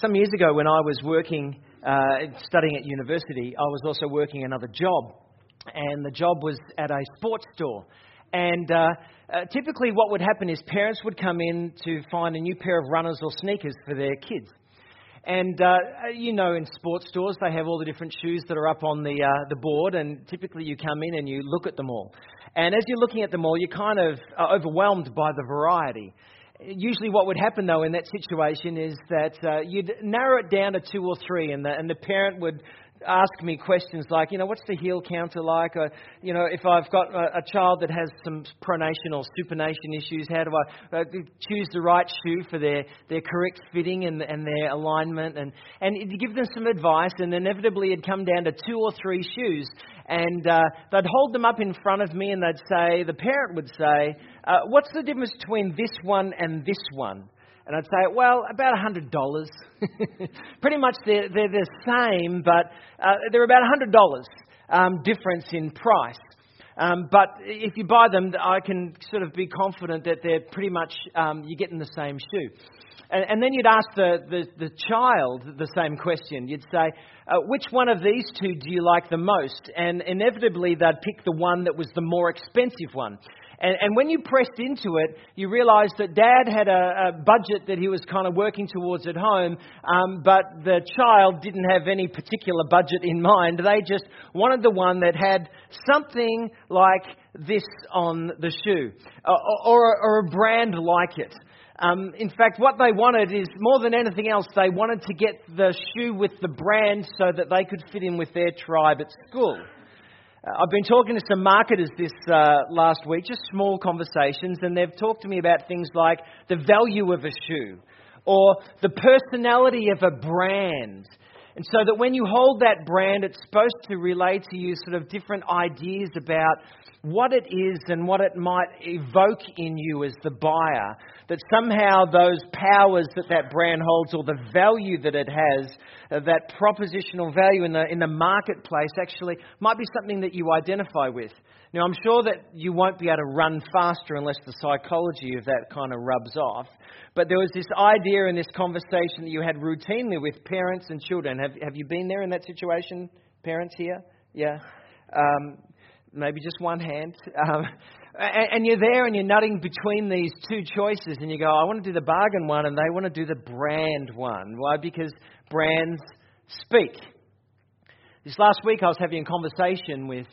some years ago, when I was working, uh, studying at university, I was also working another job. And the job was at a sports store. And uh, uh, typically, what would happen is parents would come in to find a new pair of runners or sneakers for their kids. And uh, you know, in sports stores, they have all the different shoes that are up on the uh, the board, and typically you come in and you look at them all. And as you're looking at them all, you're kind of uh, overwhelmed by the variety. Usually, what would happen though in that situation is that uh, you'd narrow it down to two or three, and the, and the parent would ask me questions like, you know, what's the heel counter like? Or, you know, if I've got a, a child that has some pronation or supination issues, how do I uh, choose the right shoe for their, their correct fitting and, and their alignment? And, and you give them some advice, and inevitably it'd come down to two or three shoes. And uh, they'd hold them up in front of me, and they'd say, the parent would say, uh, what's the difference between this one and this one? And I'd say, well, about $100. Pretty much they're, they're the same, but uh, they're about $100 um, difference in price. Um, but if you buy them, I can sort of be confident that they're pretty much, um, you're getting the same shoe. And, and then you'd ask the, the, the, child the same question. You'd say, uh, which one of these two do you like the most? And inevitably, they'd pick the one that was the more expensive one. And, and when you pressed into it, you realized that dad had a, a budget that he was kind of working towards at home, um, but the child didn't have any particular budget in mind. They just wanted the one that had something like this on the shoe, or, or, or a brand like it. Um, in fact, what they wanted is more than anything else, they wanted to get the shoe with the brand so that they could fit in with their tribe at school. I've been talking to some marketers this uh, last week, just small conversations, and they've talked to me about things like the value of a shoe or the personality of a brand. And so that when you hold that brand, it's supposed to relay to you sort of different ideas about what it is and what it might evoke in you as the buyer. That somehow those powers that that brand holds or the value that it has, uh, that propositional value in the, in the marketplace actually might be something that you identify with. Now, I'm sure that you won't be able to run faster unless the psychology of that kind of rubs off. But there was this idea in this conversation that you had routinely with parents and children. Have, have you been there in that situation, parents here? Yeah. Um, maybe just one hand. Um, and, and you're there and you're nutting between these two choices, and you go, I want to do the bargain one, and they want to do the brand one. Why? Because brands speak. This last week, I was having a conversation with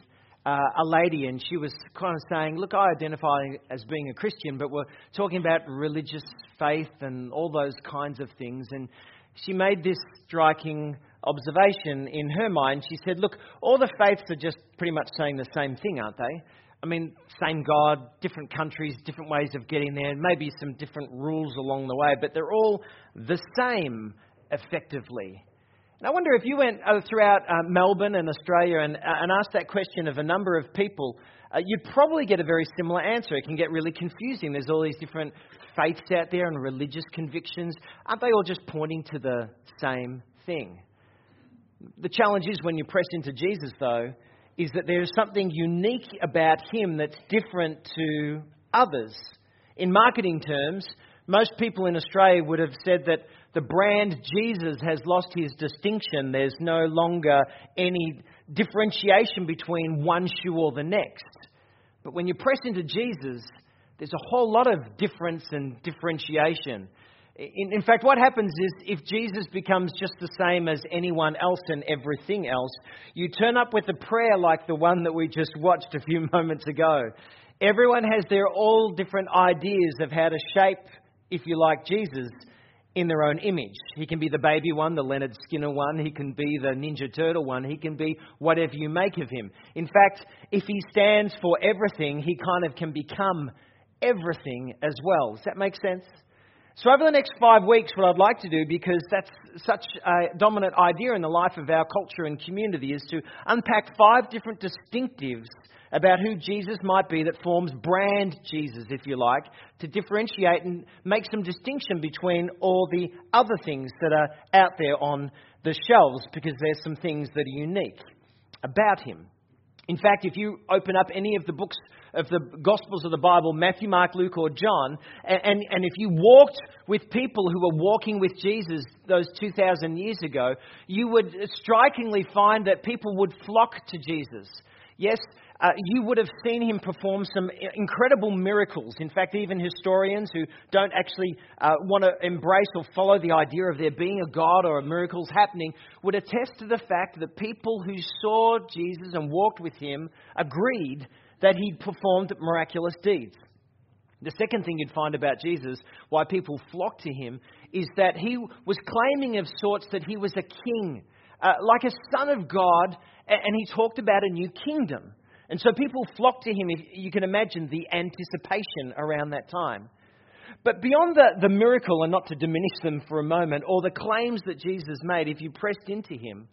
uh, a lady, and she was kind of saying, Look, I identify as being a Christian, but we're talking about religious faith and all those kinds of things. And she made this striking observation in her mind. She said, Look, all the faiths are just pretty much saying the same thing, aren't they? I mean, same God, different countries, different ways of getting there, maybe some different rules along the way, but they're all the same effectively. And I wonder if you went uh, throughout uh, Melbourne and Australia and, uh, and asked that question of a number of people, uh, you'd probably get a very similar answer. It can get really confusing. There's all these different faiths out there and religious convictions. Aren't they all just pointing to the same thing? The challenge is when you press into Jesus, though, is that there is something unique about him that's different to others. In marketing terms, most people in Australia would have said that the brand Jesus has lost his distinction. There's no longer any differentiation between one shoe or the next. But when you press into Jesus, there's a whole lot of difference and differentiation. In, in, fact, what happens is if Jesus becomes just the same as anyone else and everything else, you turn up with a prayer like the one that we just watched a few moments ago. Everyone has their all different ideas of how to shape, if you like, Jesus in their own image. He can be the baby one, the Lynyrd Skynyrd one. He can be the Ninja Turtle one. He can be whatever you make of him. In fact, if he stands for everything, he kind of can become everything as well. Does that make sense? So, over the next five weeks, what I'd like to do, because that's such a dominant idea in the life of our culture and community, is to unpack five different distinctives about who Jesus might be that forms brand Jesus, if you like, to differentiate and make some distinction between all the other things that are out there on the shelves, because there's some things that are unique about him. In fact, if you open up any of the books of the Gospels of the Bible, Matthew, Mark, Luke, or John, and, and, and if you walked with people who were walking with Jesus those 2,000 years ago, you would strikingly find that people would flock to Jesus. Yes, uh, you would have seen him perform some incredible miracles. In fact, even historians who don't actually uh, want to embrace or follow the idea of there being a God or miracles happening would attest to the fact that people who saw Jesus and walked with him agreed that he performed miraculous deeds. The second thing you'd find about Jesus, why people flocked to him, is that he was claiming of sorts that he was a king, uh, like a son of God, and he talked about a new kingdom. And so people flocked to him. You can imagine the anticipation around that time. But beyond the, the miracle, and not to diminish them for a moment, or the claims that Jesus made, if you pressed into him,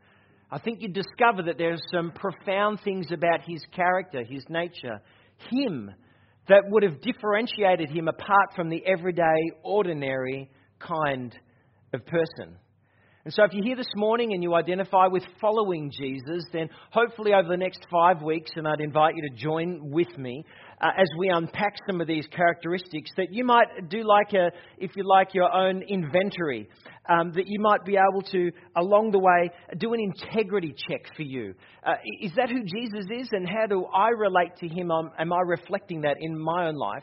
I think you'd discover that there are some profound things about his character, his nature, him, that would have differentiated him apart from the everyday, ordinary kind of person. And so, if you're here this morning and you identify with following Jesus, then hopefully over the next five weeks, and I'd invite you to join with me uh, as we unpack some of these characteristics, that you might do like a, if you like, your own inventory. Um, that you might be able to, along the way, do an integrity check for you. Uh, is that who Jesus is, and how do I relate to him? am I reflecting that in my own life?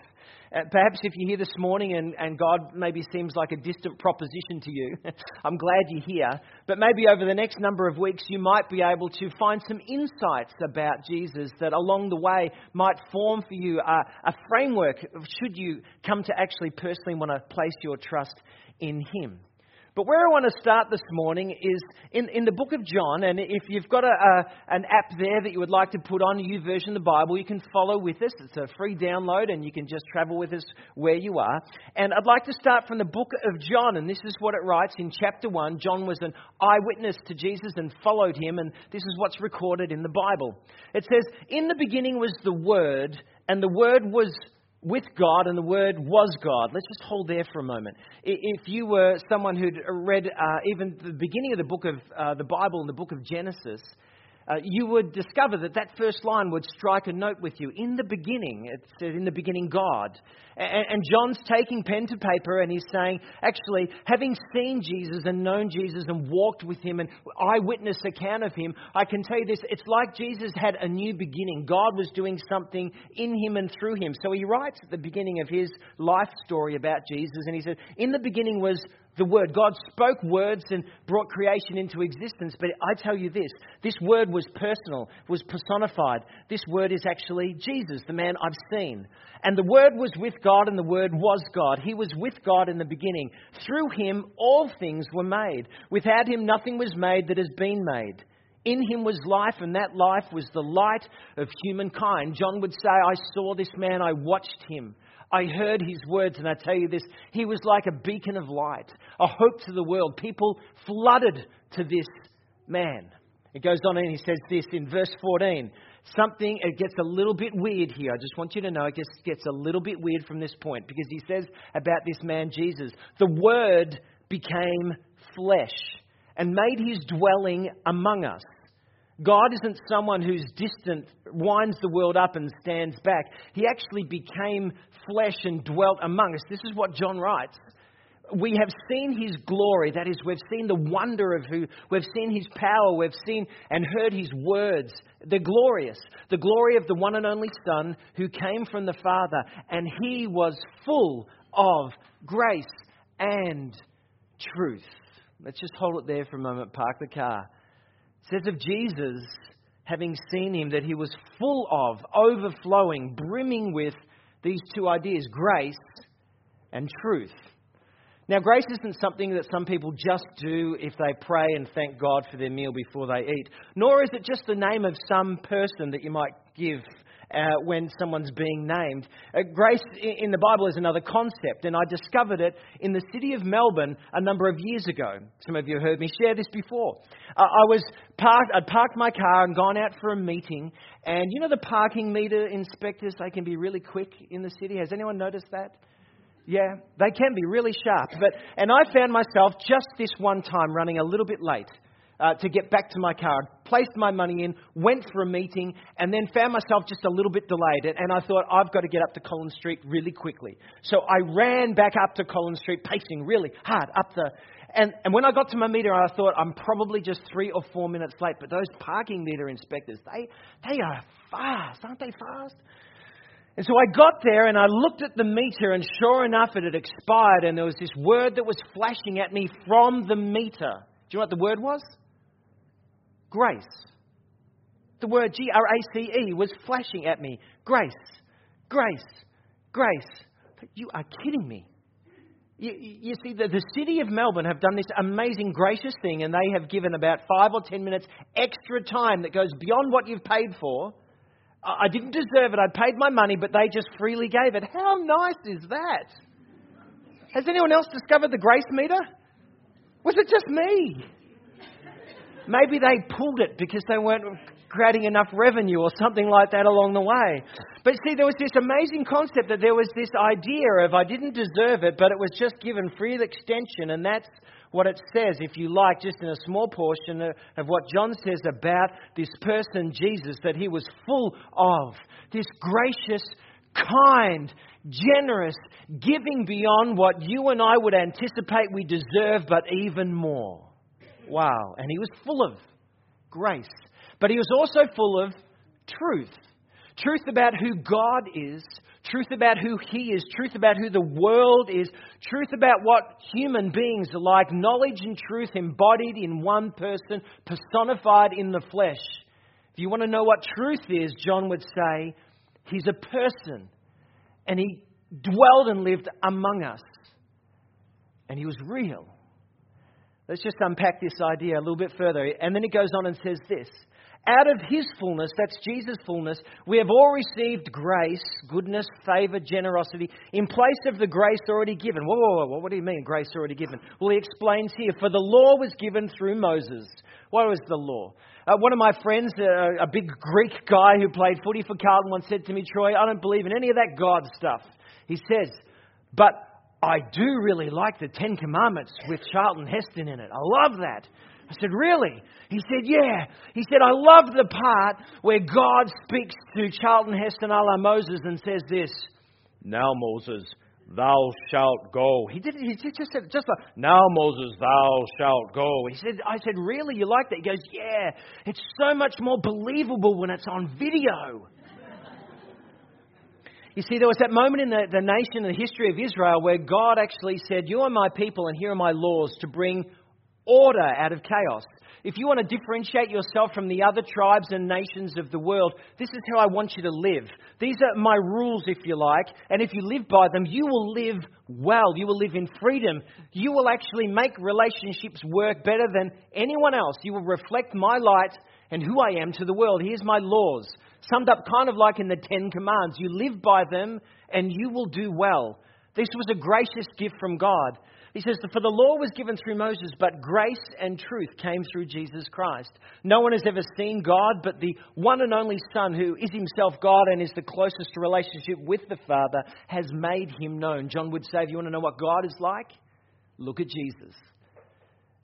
Uh, perhaps if you're here this morning and, and God maybe seems like a distant proposition to you, I'm glad you're here. But maybe over the next number of weeks, you might be able to find some insights about Jesus that along the way might form for you a, a framework should you come to actually personally want to place your trust in Him. But where I want to start this morning is in, in the book of John, and if you've got a, a, an app there that you would like to put on a YouVersion of the Bible, you can follow with us. It's a free download, and you can just travel with us where you are. And I'd like to start from the book of John, and this is what it writes in chapter 1. John was an eyewitness to Jesus and followed him, and this is what's recorded in the Bible. It says, In the beginning was the Word, and the Word was with God, and the Word was God. Let's just hold there for a moment. If you were someone who'd read uh, even the beginning of the book of uh, the Bible in the book of Genesis, uh, you would discover that that first line would strike a note with you. In the beginning, it says, in the beginning, God. And, and John's taking pen to paper and he's saying, actually, having seen Jesus and known Jesus and walked with him and eyewitness account of him, I can tell you this it's like Jesus had a new beginning. God was doing something in him and through him. So he writes at the beginning of his life story about Jesus and he said, In the beginning was the Word. God spoke words and brought creation into existence. But I tell you this this Word was personal, was personified. This Word is actually Jesus, the man I've seen. And the Word was with God, and the Word was God. He was with God in the beginning. Through him, all things were made. Without him, nothing was made that has been made. In him was life, and that life was the light of humankind. John would say, I saw this man, I watched him. I heard his words, and I tell you this, he was like a beacon of light, a hope to the world. People flooded to this man. It goes on and he says this in verse 14. Something, it gets a little bit weird here. I just want you to know it gets, gets a little bit weird from this point because he says about this man, Jesus, the Word became flesh and made his dwelling among us. God isn't someone who's distant, winds the world up and stands back. He actually became flesh and dwelt among us. This is what John writes. We have seen his glory. That is, we've seen the wonder of who, we've seen his power, we've seen and heard his words. They're glorious. The glory of the one and only Son who came from the Father, and he was full of grace and truth. Let's just hold it there for a moment, park the car. Says of Jesus, having seen him, that he was full of, overflowing, brimming with these two ideas grace and truth. Now, grace isn't something that some people just do if they pray and thank God for their meal before they eat, nor is it just the name of some person that you might give uh, when someone's being named. Uh, grace in the Bible is another concept, and I discovered it in the city of Melbourne a number of years ago. Some of you have heard me share this before. Uh, I was parked, I'd parked my car and gone out for a meeting, and you know the parking meter inspectors, they can be really quick in the city. Has anyone noticed that? Yeah, they can be really sharp. But, and I found myself just this one time running a little bit late uh, to get back to my car. I placed my money in, went for a meeting, and then found myself just a little bit delayed. And I thought, I've got to get up to Collins Street really quickly. So I ran back up to Collins Street, pacing really hard up the. And, and when I got to my meter, I thought, I'm probably just three or four minutes late. But those parking meter inspectors, they, they are fast, aren't they fast? And so I got there and I looked at the meter, and sure enough, it had expired, and there was this word that was flashing at me from the meter. Do you know what the word was? Grace. The word G R A C E was flashing at me. Grace. Grace. Grace. But you are kidding me. You, you, see, the, the city of Melbourne have done this amazing, gracious thing, and they have given about five or ten minutes extra time that goes beyond what you've paid for. I didn't deserve it. I paid my money, but they just freely gave it. How nice is that? Has anyone else discovered the grace meter? Was it just me? Maybe they pulled it because they weren't creating enough revenue or something like that along the way. But see, there was this amazing concept that there was this idea of I didn't deserve it, but it was just given free extension, and that's what it says, if you like, just in a small portion of what John says about this person, Jesus, that he was full of this gracious, kind, generous, giving beyond what you and I would anticipate we deserve, but even more. Wow. And he was full of grace. But he was also full of truth. Truth about who God is, truth about who He is, truth about who the world is, truth about what human beings are like, knowledge and truth embodied in one person, personified in the flesh. If you want to know what truth is, John would say, He's a person, and He dwelled and lived among us, and He was real. Let's just unpack this idea a little bit further. And then he goes on and says this Out of his fullness, that's Jesus' fullness, we have all received grace, goodness, favor, generosity, in place of the grace already given. Whoa, whoa, whoa, what do you mean, grace already given? Well, he explains here For the law was given through Moses. What was the law? Uh, one of my friends, uh, a big Greek guy who played footy for Carlton, once said to me, Troy, I don't believe in any of that God stuff. He says, but I do really like the Ten Commandments with Charlton Heston in it. I love that. I said, Really? He said, Yeah. He said, I love the part where God speaks to Charlton Heston a la Moses and says this Now, Moses, thou shalt go. He did he just said just like, Now, Moses, thou shalt go. He said, I said, Really? You like that? He goes, Yeah. It's so much more believable when it's on video. You see, there was that moment in the, the nation, in the history of Israel, where God actually said, You are my people, and here are my laws to bring order out of chaos. If you want to differentiate yourself from the other tribes and nations of the world, this is how I want you to live. These are my rules, if you like, and if you live by them, you will live well. You will live in freedom. You will actually make relationships work better than anyone else. You will reflect my light and who I am to the world. Here's my laws summed up kind of like in the Ten Commands. You live by them and you will do well. This was a gracious gift from God. He says, For the law was given through Moses, but grace and truth came through Jesus Christ. No one has ever seen God, but the one and only Son, who is himself God and is the closest relationship with the Father, has made him known. John would say, If you want to know what God is like, look at Jesus.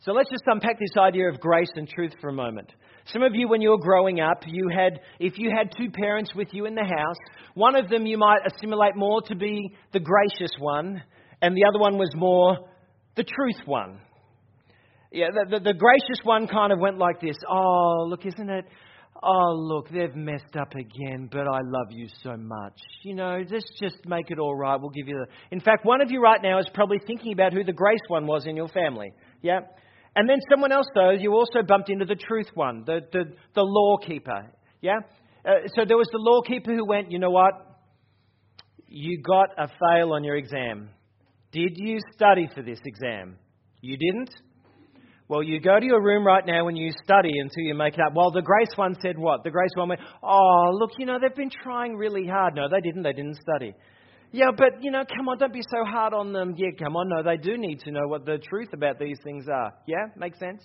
So let's just unpack this idea of grace and truth for a moment. Some of you, when you were growing up, you had, if you had two parents with you in the house, one of them you might assimilate more to be the gracious one, and the other one was more the truth one. Yeah, the, the, the gracious one kind of went like this Oh, look, isn't it? Oh, look, they've messed up again, but I love you so much. You know, let's just make it all right. We'll give you the. In fact, one of you right now is probably thinking about who the grace one was in your family. Yeah? And then someone else, though, you also bumped into the truth one, the, the, the law keeper. Yeah? Uh, so there was the law keeper who went, you know what? You got a fail on your exam. Did you study for this exam? You didn't? Well, you go to your room right now and you study until you make it up. Well, the grace one said what? The grace one went, oh, look, you know, they've been trying really hard. No, they didn't. They didn't study. Yeah, but you know, come on, don't be so hard on them. Yeah, come on, no, they do need to know what the truth about these things are. Yeah, makes sense?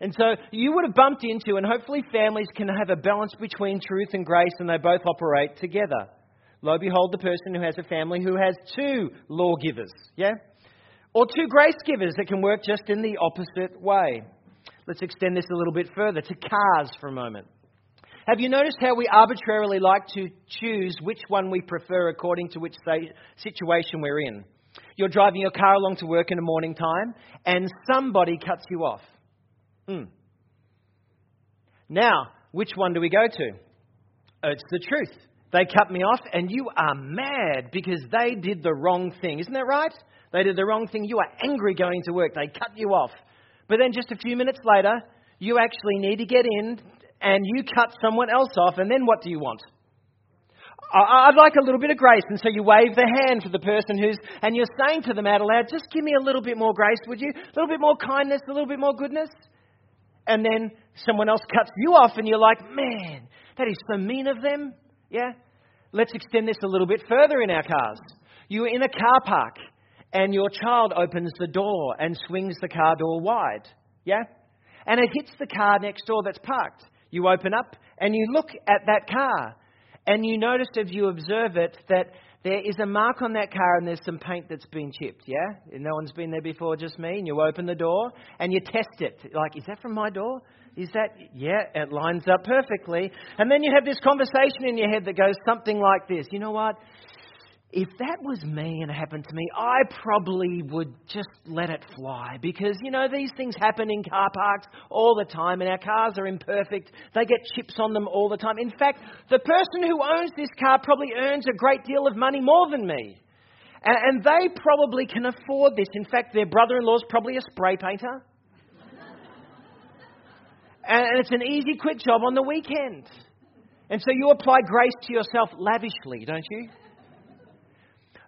And so you would have bumped into, and hopefully families can have a balance between truth and grace and they both operate together. Lo, behold, the person who has a family who has two lawgivers, yeah? Or two grace givers that can work just in the opposite way. Let's extend this a little bit further to cars for a moment. Have you noticed how we arbitrarily like to choose which one we prefer according to which situation we're in? You're driving your car along to work in the morning time, and somebody cuts you off. Hmm. Now, which one do we go to? It's the truth. They cut me off, and you are mad because they did the wrong thing. Isn't that right? They did the wrong thing. You are angry going to work. They cut you off. But then just a few minutes later, you actually need to get in and you cut someone else off, and then what do you want? I'd like a little bit of grace. And so you wave the hand for the person who's, and you're saying to them out aloud, just give me a little bit more grace, would you? A little bit more kindness, a little bit more goodness. And then someone else cuts you off, and you're like, man, that is so mean of them. Yeah? Let's extend this a little bit further in our cars. You're in a car park, and your child opens the door and swings the car door wide. Yeah? And it hits the car next door that's parked. You open up and you look at that car and you notice as you observe it that there is a mark on that car and there's some paint that's been chipped, yeah? And no one's been there before, just me. And you open the door and you test it. Like, is that from my door? Is that, yeah, it lines up perfectly. And then you have this conversation in your head that goes something like this You know what? If that was me and it happened to me, I probably would just let it fly because, you know, these things happen in car parks all the time and our cars are imperfect. They get chips on them all the time. In fact, the person who owns this car probably earns a great deal of money more than me. And, and they probably can afford this. In fact, their brother in law is probably a spray painter. and, and it's an easy, quick job on the weekend. And so you apply grace to yourself lavishly, don't you?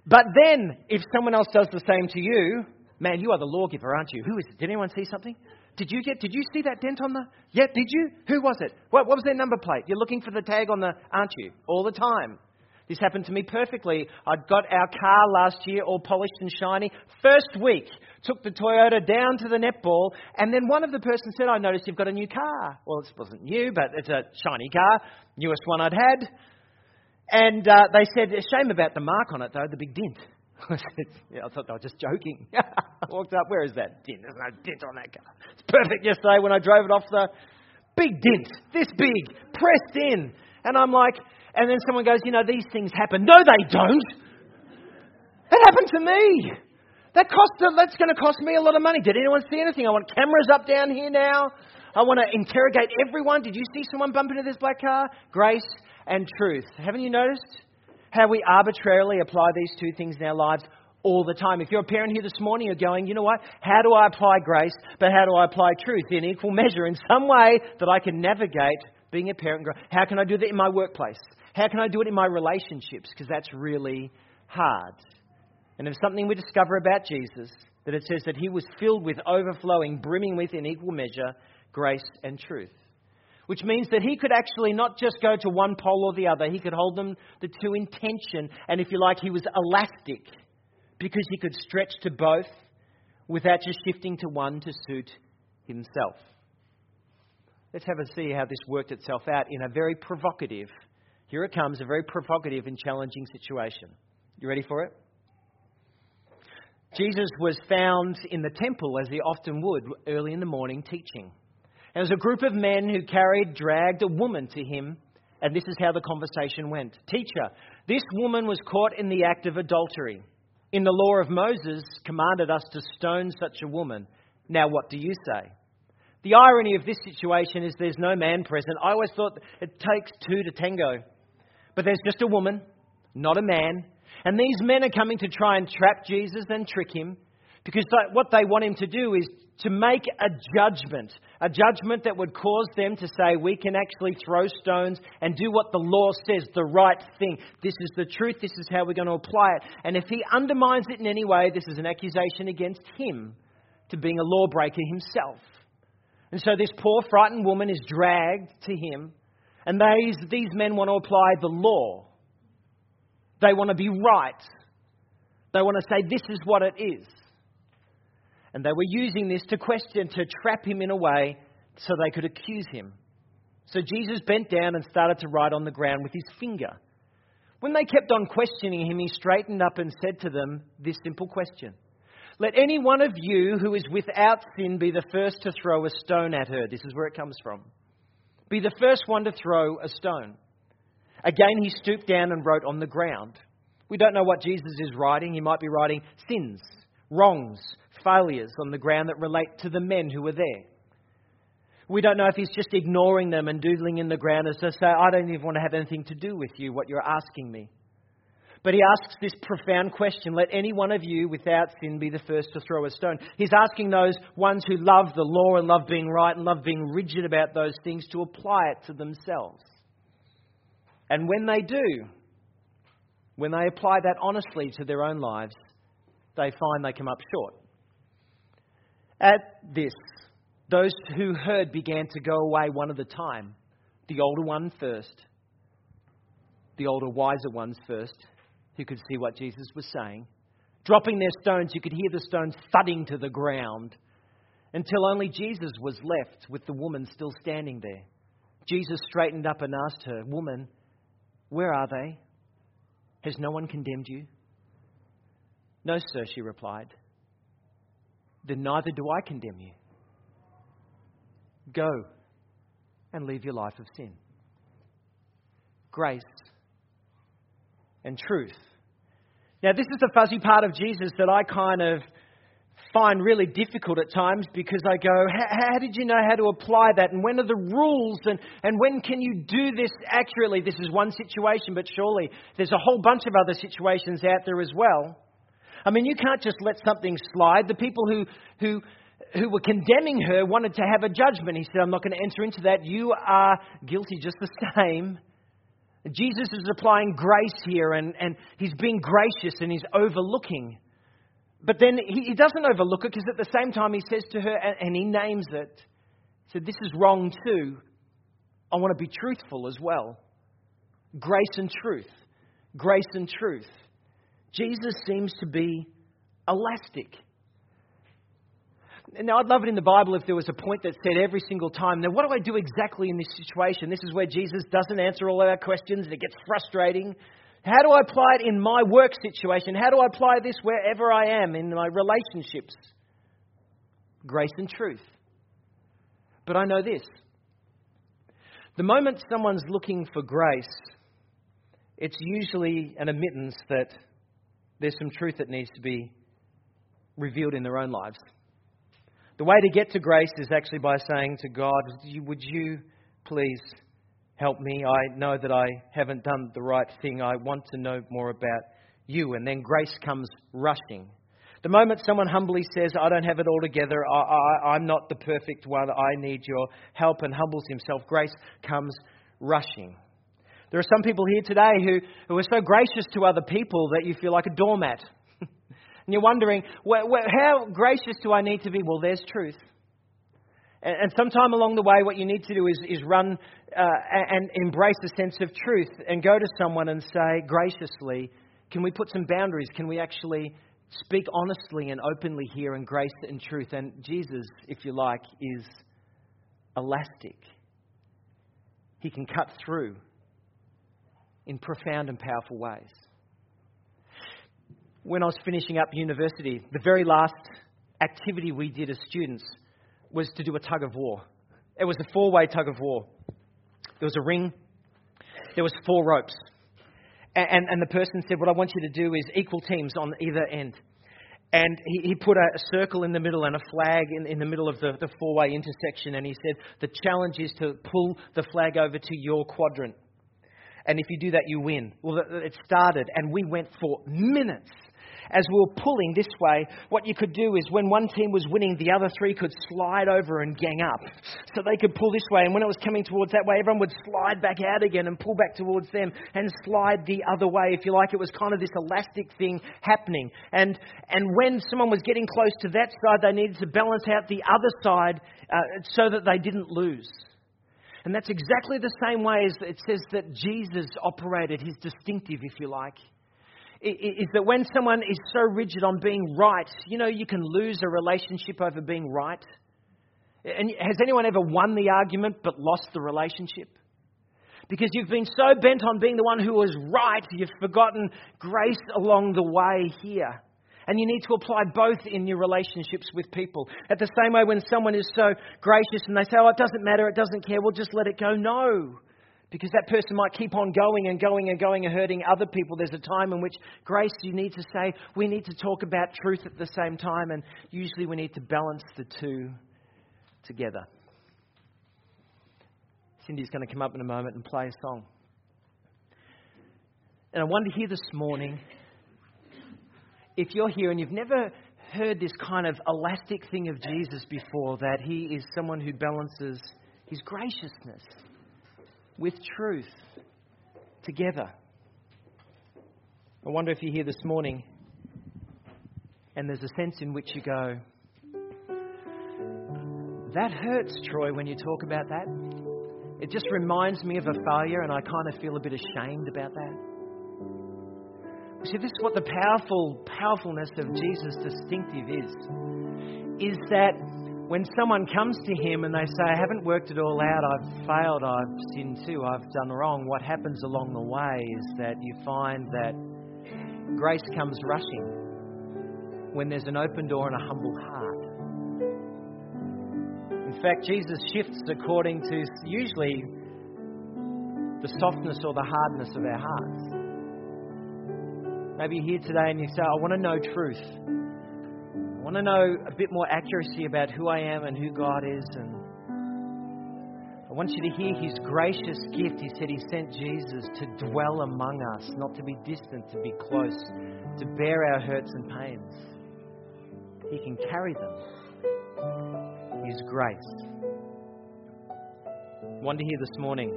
But then, if someone else does the same to you, man, you are the lawgiver, aren't you? Who is it? Did anyone see something? Did you get? Did you see that dent on the? Yeah, did you? Who was it? What, what was their number plate? You're looking for the tag on the, aren't you? All the time. This happened to me perfectly. I'd got our car last year all polished and shiny. First week, took the Toyota down to the netball, and then one of the persons said, I noticed you've got a new car. Well, it wasn't new, but it's a shiny car, newest one I'd had. And uh, they said, shame about the mark on it, though, the big dent. I said, yeah, I thought they were just joking. I walked up, where is that dent? There's no dent on that car. It's perfect yesterday when I drove it off the big dent, this big, pressed in. And I'm like, and then someone goes, you know, these things happen. No, they don't. That happened to me. That cost, that's going to cost me a lot of money. Did anyone see anything? I want cameras up down here now. I want to interrogate everyone. Did you see someone bump into this black car? Grace and truth. Haven't you noticed how we arbitrarily apply these two things in our lives all the time? If you're a parent here this morning, you're going, you know what? How do I apply grace, but how do I apply truth in equal measure in some way that I can navigate being a parent? How can I do that in my workplace? How can I do it in my relationships? Because that's really hard. And if something we discover about Jesus, that it says that he was filled with overflowing, brimming with in equal measure grace and truth which means that he could actually not just go to one pole or the other, he could hold them the two in tension. And if you like, he was elastic because he could stretch to both without just shifting to one to suit himself. Let's have a see how this worked itself out in a very provocative, here it comes, a very provocative and challenging situation. You ready for it? Jesus was found in the temple, as he often would, early in the morning, teaching. There was a group of men who carried, dragged a woman to him, and this is how the conversation went. Teacher, this woman was caught in the act of adultery. In the law of Moses, commanded us to stone such a woman. Now, what do you say? The irony of this situation is there's no man present. I always thought it takes two to tango. But there's just a woman, not a man. And these men are coming to try and trap Jesus and trick him because what they want him to do is to make a judgment, a judgment that would cause them to say, we can actually throw stones and do what the law says, the right thing. This is the truth, this is how we're going to apply it. And if he undermines it in any way, this is an accusation against him to being a lawbreaker himself. And so this poor, frightened woman is dragged to him, and these, these men want to apply the law. They want to be right. They want to say, this is what it is. And they were using this to question, to trap him in a way so they could accuse him. So Jesus bent down and started to write on the ground with his finger. When they kept on questioning him, he straightened up and said to them this simple question Let any one of you who is without sin be the first to throw a stone at her. This is where it comes from. Be the first one to throw a stone. Again, he stooped down and wrote on the ground. We don't know what Jesus is writing. He might be writing sins, wrongs, failures on the ground that relate to the men who were there. We don't know if he's just ignoring them and doodling in the ground as to say, I don't even want to have anything to do with you, what you're asking me. But he asks this profound question Let any one of you without sin be the first to throw a stone. He's asking those ones who love the law and love being right and love being rigid about those things to apply it to themselves. And when they do, when they apply that honestly to their own lives, they find they come up short. At this, those who heard began to go away one at a time. The older one first, the older, wiser ones first, who could see what Jesus was saying. Dropping their stones, you could hear the stones thudding to the ground until only Jesus was left with the woman still standing there. Jesus straightened up and asked her, Woman, where are they? Has no one condemned you? No, sir, she replied. Then neither do I condemn you. Go and leave your life of sin. Grace and truth. Now, this is the fuzzy part of Jesus that I kind of find really difficult at times because I go, how did you know how to apply that? And when are the rules? And, and when can you do this accurately? This is one situation, but surely there's a whole bunch of other situations out there as well. I mean, you can't just let something slide. The people who, who, who were condemning her wanted to have a judgment. He said, I'm not going to enter into that. You are guilty just the same. Jesus is applying grace here, and, and he's being gracious and he's overlooking. But then he, he doesn't overlook it because at the same time he says to her, and, and he names it, he said, This is wrong too. I want to be truthful as well. Grace and truth. Grace and truth. Jesus seems to be elastic. Now, I'd love it in the Bible if there was a point that said every single time, now, what do I do exactly in this situation? This is where Jesus doesn't answer all of our questions and it gets frustrating. How do I apply it in my work situation? How do I apply this wherever I am in my relationships? Grace and truth. But I know this the moment someone's looking for grace, it's usually an admittance that there's some truth that needs to be revealed in their own lives. The way to get to grace is actually by saying to God, Would you please help me? I know that I haven't done the right thing. I want to know more about you. And then grace comes rushing. The moment someone humbly says, I don't have it all together, I, am not the perfect one, I need your help, and humbles himself, grace comes rushing. There are some people here today who, who are so gracious to other people that you feel like a doormat. and you're wondering, how gracious do I need to be? Well, there's truth. And, and sometime along the way, what you need to do is, is run uh, and embrace a sense of truth and go to someone and say, graciously, can we put some boundaries? Can we actually speak honestly and openly here in grace and truth? And Jesus, if you like, is elastic. He can cut through in profound and powerful ways when I was finishing up university, the very last activity we did as students was to do a tug of war. It was a four way tug of war. There was a ring, there was four ropes. And, and, and, the person said, What I want you to do is equal teams on either end. And he, he put a, a, circle in the middle and a flag in, in the middle of the, the four way intersection. And he said, The challenge is to pull the flag over to your quadrant. And if you do that, you win. Well, it started, and we went for minutes as we were pulling this way, what you could do is when one team was winning, the other three could slide over and gang up. So they could pull this way, and when it was coming towards that way, everyone would slide back out again and pull back towards them and slide the other way. If you like, it was kind of this elastic thing happening. And, and when someone was getting close to that side, they needed to balance out the other side uh, so that they didn't lose. And that's exactly the same way as it says that Jesus operated, his distinctive, if you like is that when someone is so rigid on being right, you know, you can lose a relationship over being right. And has anyone ever won the argument but lost the relationship? Because you've been so bent on being the one who was right, you've forgotten grace along the way here. And you need to apply both in your relationships with people. At the same way, when someone is so gracious and they say, Oh, it doesn't matter, it doesn't care, we'll just let it go. No. Because that person might keep on going and going and going and hurting other people. There's a time in which grace, you need to say, we need to talk about truth at the same time, and usually we need to balance the two together. Cindy's going to come up in a moment and play a song. And I wanted to hear this morning if you're here and you've never heard this kind of elastic thing of Jesus before, that he is someone who balances his graciousness with truth together. I wonder if you're here this morning and there's a sense in which you go, that hurts, Troy, when you talk about that. It just reminds me of a failure, and I kind of feel a bit ashamed about that. See, this is what the powerful powerfulness of Jesus' distinctive is. Is that when someone comes to him and they say, I haven't worked it all out, I've failed, I've sinned too, I've done wrong, what happens along the way is that you find that grace comes rushing when there's an open door and a humble heart. In fact, Jesus shifts according to usually the softness or the hardness of our hearts. Maybe you're here today and you say, I want to know truth. I want to know a bit more accuracy about who I am and who God is. And I want you to hear His gracious gift. He said He sent Jesus to dwell among us, not to be distant, to be close, to bear our hurts and pains. He can carry them. His grace. I wonder here this morning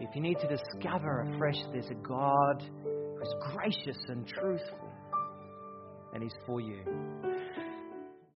if you need to discover afresh there's a God who's gracious and truthful, and He's for you.